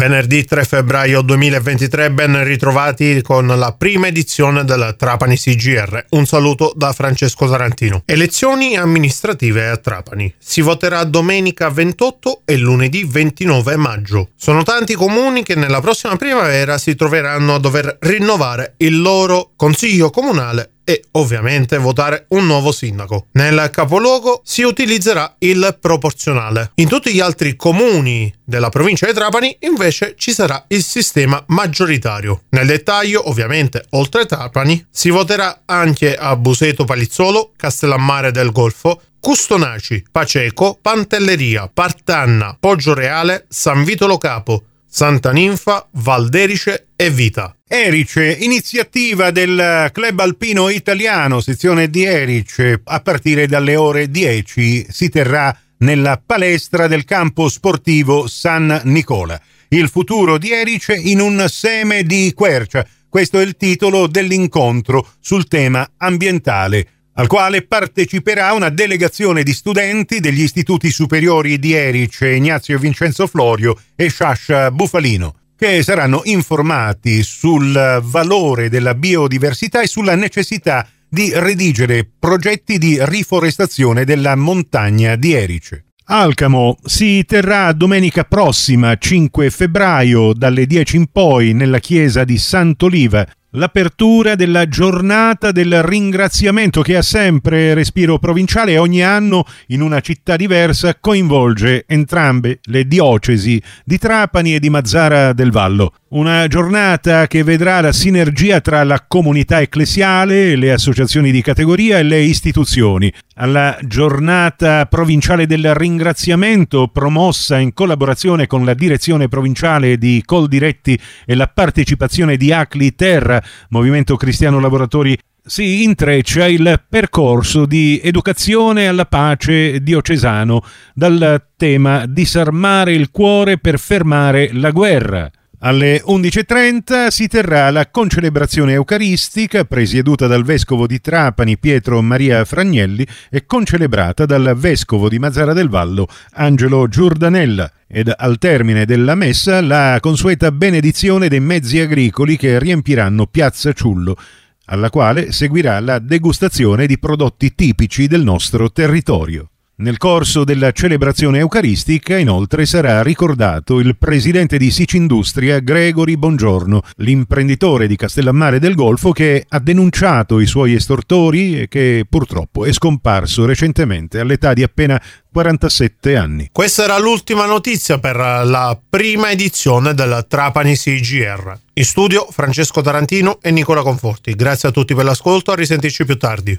Venerdì 3 febbraio 2023 ben ritrovati con la prima edizione del Trapani CGR. Un saluto da Francesco Tarantino. Elezioni amministrative a Trapani. Si voterà domenica 28 e lunedì 29 maggio. Sono tanti comuni che nella prossima primavera si troveranno a dover rinnovare il loro consiglio comunale e ovviamente votare un nuovo sindaco. Nel capoluogo si utilizzerà il proporzionale. In tutti gli altri comuni della provincia di Trapani invece ci sarà il sistema maggioritario. Nel dettaglio, ovviamente, oltre Trapani, si voterà anche a Buseto Palizzolo, Castellammare del Golfo, Custonaci, Paceco, Pantelleria, Partanna, Poggio Reale, San Vitolo Capo, Santa Ninfa, Valderice e Vita. Erice, iniziativa del Club Alpino Italiano, sezione di Erice, a partire dalle ore 10 si terrà nella palestra del campo sportivo San Nicola. Il futuro di Erice in un seme di quercia. Questo è il titolo dell'incontro sul tema ambientale al quale parteciperà una delegazione di studenti degli istituti superiori di Erice, Ignazio Vincenzo Florio e Sciascia Bufalino, che saranno informati sul valore della biodiversità e sulla necessità di redigere progetti di riforestazione della montagna di Erice. Alcamo si terrà domenica prossima, 5 febbraio, dalle 10 in poi, nella chiesa di Sant'Oliva, L'apertura della giornata del ringraziamento che ha sempre respiro provinciale e ogni anno in una città diversa coinvolge entrambe le diocesi di Trapani e di Mazzara del Vallo. Una giornata che vedrà la sinergia tra la comunità ecclesiale, le associazioni di categoria e le istituzioni. Alla giornata provinciale del ringraziamento, promossa in collaborazione con la direzione provinciale di Coldiretti e la partecipazione di Acli Terra, Movimento Cristiano Lavoratori si intreccia il percorso di educazione alla pace diocesano dal tema disarmare il cuore per fermare la guerra. Alle 11.30 si terrà la concelebrazione eucaristica presieduta dal vescovo di Trapani Pietro Maria Fragnelli e concelebrata dal vescovo di Mazzara del Vallo Angelo Giordanella ed al termine della messa la consueta benedizione dei mezzi agricoli che riempiranno Piazza Ciullo alla quale seguirà la degustazione di prodotti tipici del nostro territorio. Nel corso della celebrazione eucaristica, inoltre, sarà ricordato il presidente di Sicindustria, Gregory Bongiorno, l'imprenditore di Castellammare del Golfo che ha denunciato i suoi estortori e che purtroppo è scomparso recentemente all'età di appena 47 anni. Questa era l'ultima notizia per la prima edizione del Trapani CGR. In studio Francesco Tarantino e Nicola Conforti. Grazie a tutti per l'ascolto, a risentirci più tardi.